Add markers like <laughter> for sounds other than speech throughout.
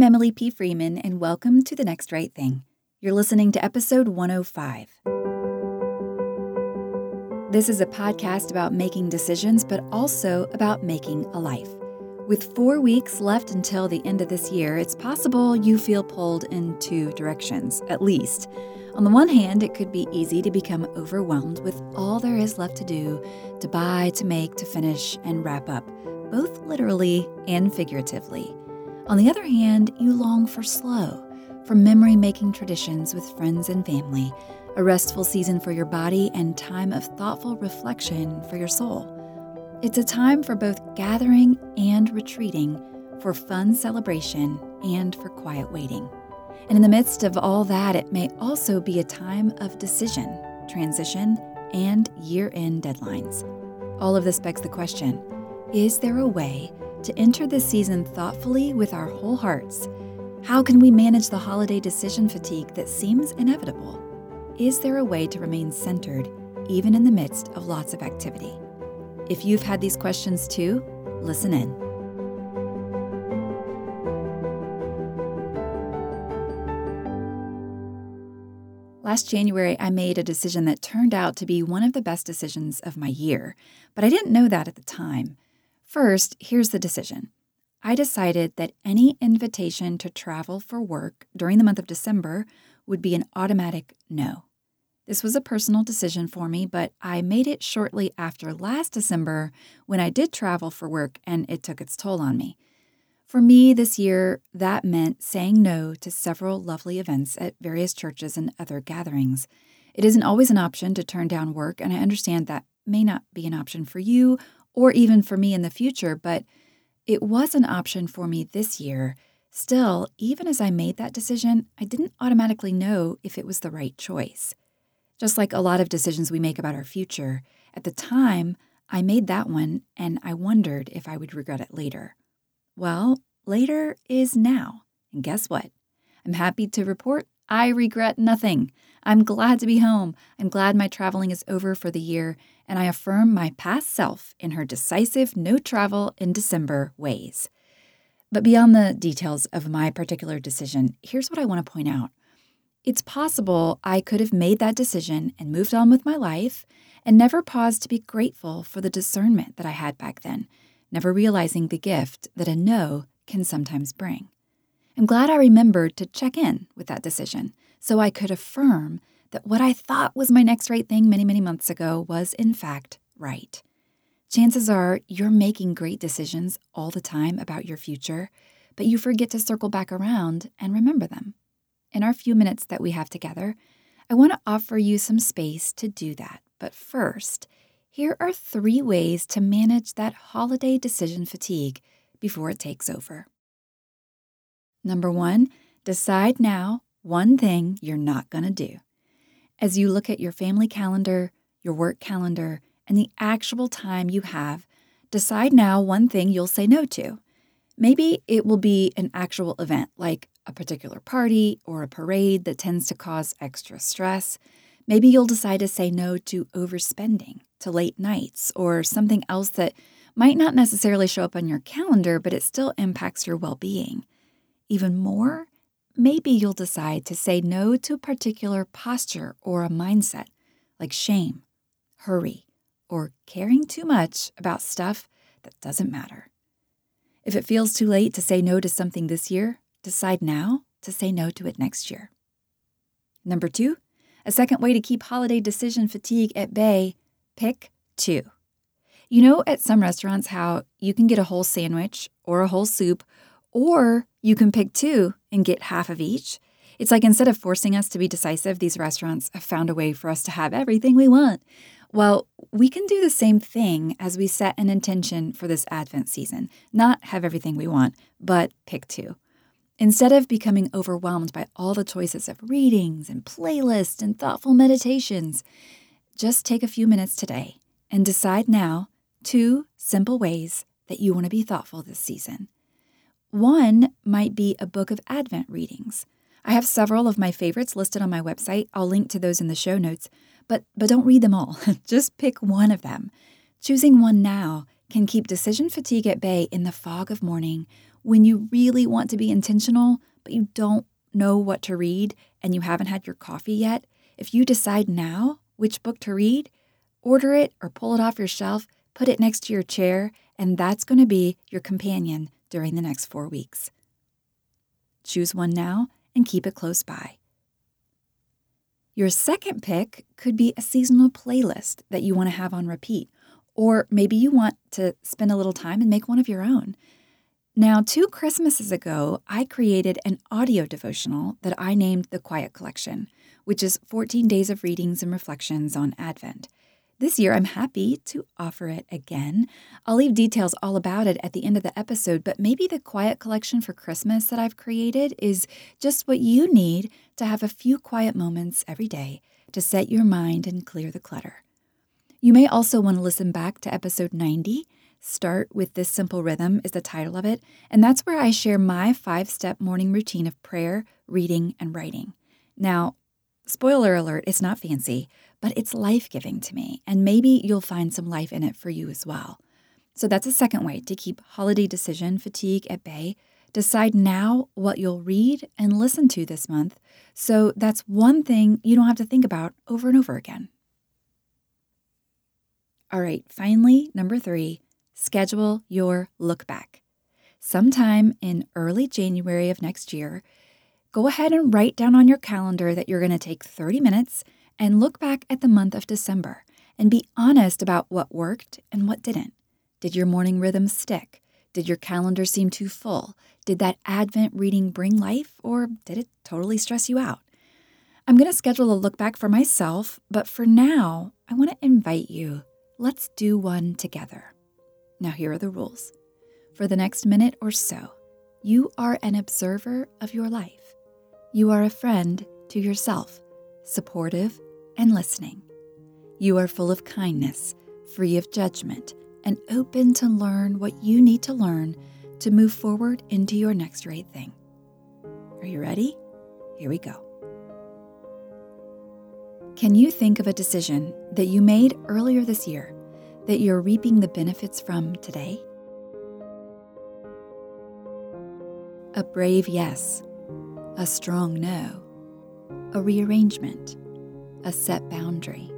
I'm Emily P. Freeman, and welcome to The Next Right Thing. You're listening to episode 105. This is a podcast about making decisions, but also about making a life. With four weeks left until the end of this year, it's possible you feel pulled in two directions, at least. On the one hand, it could be easy to become overwhelmed with all there is left to do, to buy, to make, to finish, and wrap up, both literally and figuratively. On the other hand, you long for slow, for memory making traditions with friends and family, a restful season for your body, and time of thoughtful reflection for your soul. It's a time for both gathering and retreating, for fun celebration and for quiet waiting. And in the midst of all that, it may also be a time of decision, transition, and year end deadlines. All of this begs the question Is there a way to enter this season thoughtfully with our whole hearts? How can we manage the holiday decision fatigue that seems inevitable? Is there a way to remain centered even in the midst of lots of activity? If you've had these questions too, listen in. Last January, I made a decision that turned out to be one of the best decisions of my year, but I didn't know that at the time. First, here's the decision. I decided that any invitation to travel for work during the month of December would be an automatic no. This was a personal decision for me, but I made it shortly after last December when I did travel for work and it took its toll on me. For me this year, that meant saying no to several lovely events at various churches and other gatherings. It isn't always an option to turn down work, and I understand that may not be an option for you or even for me in the future, but it was an option for me this year. Still, even as I made that decision, I didn't automatically know if it was the right choice. Just like a lot of decisions we make about our future, at the time, I made that one and I wondered if I would regret it later. Well, later is now. And guess what? I'm happy to report I regret nothing. I'm glad to be home. I'm glad my traveling is over for the year, and I affirm my past self in her decisive no travel in December ways. But beyond the details of my particular decision, here's what I want to point out. It's possible I could have made that decision and moved on with my life and never paused to be grateful for the discernment that I had back then, never realizing the gift that a no can sometimes bring. I'm glad I remembered to check in with that decision so I could affirm that what I thought was my next right thing many, many months ago was, in fact, right. Chances are you're making great decisions all the time about your future, but you forget to circle back around and remember them. In our few minutes that we have together, I want to offer you some space to do that. But first, here are three ways to manage that holiday decision fatigue before it takes over. Number one, decide now one thing you're not going to do. As you look at your family calendar, your work calendar, and the actual time you have, decide now one thing you'll say no to. Maybe it will be an actual event like a particular party or a parade that tends to cause extra stress. Maybe you'll decide to say no to overspending, to late nights, or something else that might not necessarily show up on your calendar, but it still impacts your well being. Even more, maybe you'll decide to say no to a particular posture or a mindset, like shame, hurry, or caring too much about stuff that doesn't matter. If it feels too late to say no to something this year, decide now to say no to it next year. Number two, a second way to keep holiday decision fatigue at bay pick two. You know, at some restaurants, how you can get a whole sandwich or a whole soup or you can pick two and get half of each. It's like instead of forcing us to be decisive, these restaurants have found a way for us to have everything we want. Well, we can do the same thing as we set an intention for this Advent season. Not have everything we want, but pick two. Instead of becoming overwhelmed by all the choices of readings and playlists and thoughtful meditations, just take a few minutes today and decide now two simple ways that you want to be thoughtful this season. One might be a book of Advent readings. I have several of my favorites listed on my website. I'll link to those in the show notes, but but don't read them all. <laughs> Just pick one of them. Choosing one now can keep decision fatigue at bay in the fog of morning when you really want to be intentional, but you don't know what to read and you haven't had your coffee yet, if you decide now which book to read, order it or pull it off your shelf, put it next to your chair, and that's going to be your companion during the next four weeks. Choose one now and keep it close by. Your second pick could be a seasonal playlist that you want to have on repeat, or maybe you want to spend a little time and make one of your own. Now, two Christmases ago, I created an audio devotional that I named the Quiet Collection, which is 14 days of readings and reflections on Advent. This year, I'm happy to offer it again. I'll leave details all about it at the end of the episode, but maybe the quiet collection for Christmas that I've created is just what you need to have a few quiet moments every day to set your mind and clear the clutter. You may also want to listen back to episode 90. Start with This Simple Rhythm is the title of it, and that's where I share my five step morning routine of prayer, reading, and writing. Now, spoiler alert, it's not fancy but it's life giving to me, and maybe you'll find some life in it for you as well. So that's a second way to keep holiday decision fatigue at bay. Decide now what you'll read and listen to this month. So that's one thing you don't have to think about over and over again. All right, finally, number three, schedule your look back. Sometime in early January of next year, go ahead and write down on your calendar that you're going to take 30 minutes and look back at the month of December and be honest about what worked and what didn't. Did your morning rhythm stick? Did your calendar seem too full? Did that Advent reading bring life, or did it totally stress you out? I'm going to schedule a look back for myself, but for now, I want to invite you. Let's do one together. Now, here are the rules. For the next minute or so, you are an observer of your life. You are a friend to yourself, supportive and listening. You are full of kindness, free of judgment, and open to learn what you need to learn to move forward into your next right thing. Are you ready? Here we go. Can you think of a decision that you made earlier this year that you're reaping the benefits from today? A brave yes, a strong no, a rearrangement a set boundary.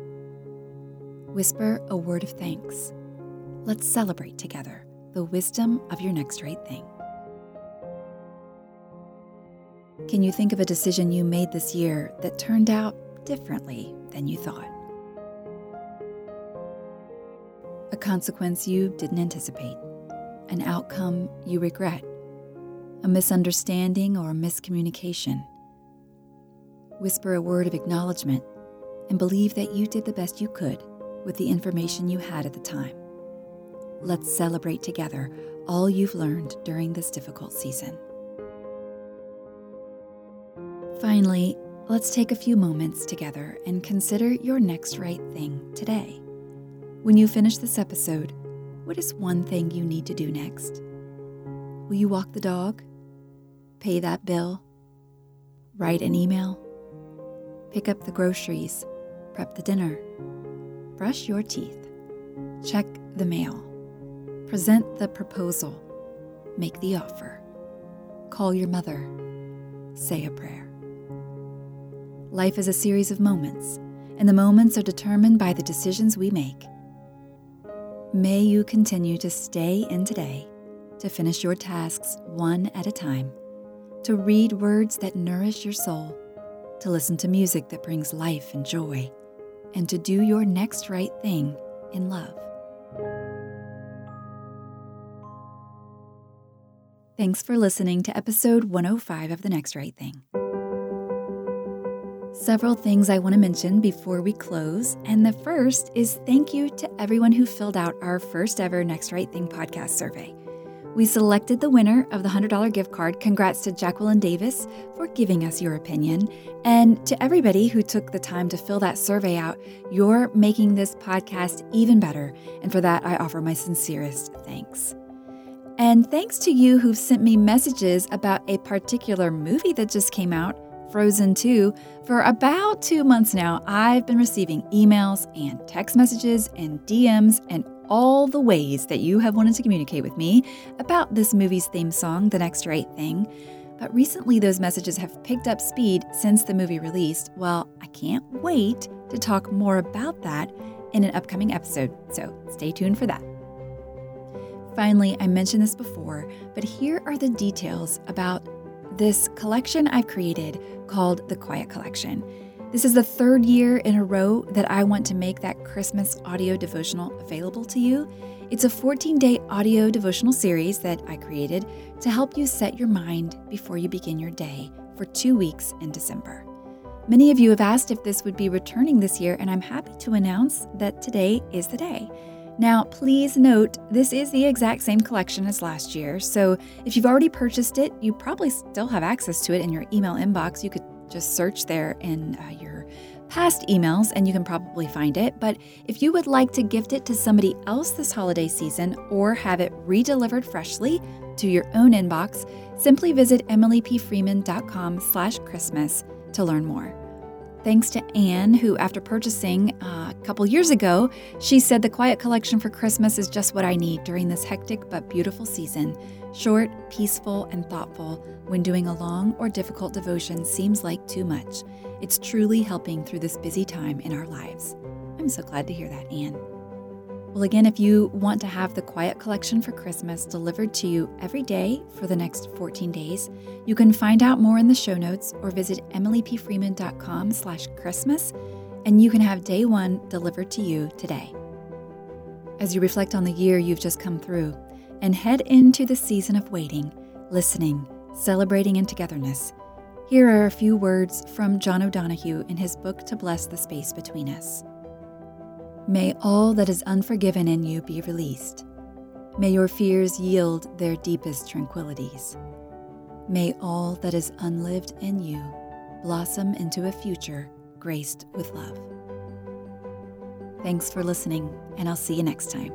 Whisper a word of thanks. Let's celebrate together the wisdom of your next right thing. Can you think of a decision you made this year that turned out differently than you thought? A consequence you didn't anticipate, an outcome you regret, a misunderstanding or a miscommunication. Whisper a word of acknowledgement and believe that you did the best you could with the information you had at the time. Let's celebrate together all you've learned during this difficult season. Finally, let's take a few moments together and consider your next right thing today. When you finish this episode, what is one thing you need to do next? Will you walk the dog? Pay that bill? Write an email? Pick up the groceries? Prep the dinner, brush your teeth, check the mail, present the proposal, make the offer, call your mother, say a prayer. Life is a series of moments, and the moments are determined by the decisions we make. May you continue to stay in today, to finish your tasks one at a time, to read words that nourish your soul, to listen to music that brings life and joy and to do your next right thing in love. Thanks for listening to episode 105 of The Next Right Thing. Several things I want to mention before we close, and the first is thank you to everyone who filled out our first ever Next Right Thing podcast survey. We selected the winner of the $100 gift card. Congrats to Jacqueline Davis for giving us your opinion. And to everybody who took the time to fill that survey out, you're making this podcast even better. And for that, I offer my sincerest thanks. And thanks to you who've sent me messages about a particular movie that just came out, Frozen 2. For about two months now, I've been receiving emails and text messages and DMs and all the ways that you have wanted to communicate with me about this movie's theme song, The Next Right Thing. But recently, those messages have picked up speed since the movie released. Well, I can't wait to talk more about that in an upcoming episode, so stay tuned for that. Finally, I mentioned this before, but here are the details about this collection I've created called the Quiet Collection. This is the third year in a row that I want to make that Christmas audio devotional available to you. It's a 14 day audio devotional series that I created to help you set your mind before you begin your day for two weeks in December. Many of you have asked if this would be returning this year, and I'm happy to announce that today is the day. Now, please note, this is the exact same collection as last year, so if you've already purchased it, you probably still have access to it in your email inbox. You could just search there in uh, your past emails and you can probably find it. But if you would like to gift it to somebody else this holiday season or have it redelivered freshly to your own inbox, simply visit emilypfreeman.com slash Christmas to learn more. Thanks to Anne, who, after purchasing uh, a couple years ago, she said the Quiet Collection for Christmas is just what I need during this hectic but beautiful season. Short, peaceful, and thoughtful when doing a long or difficult devotion seems like too much. It's truly helping through this busy time in our lives. I'm so glad to hear that, Anne. Well, again, if you want to have the Quiet Collection for Christmas delivered to you every day for the next 14 days, you can find out more in the show notes or visit emilypfreeman.com slash Christmas, and you can have day one delivered to you today. As you reflect on the year you've just come through and head into the season of waiting, listening, celebrating in togetherness, here are a few words from John O'Donohue in his book To Bless the Space Between Us. May all that is unforgiven in you be released. May your fears yield their deepest tranquilities. May all that is unlived in you blossom into a future graced with love. Thanks for listening, and I'll see you next time.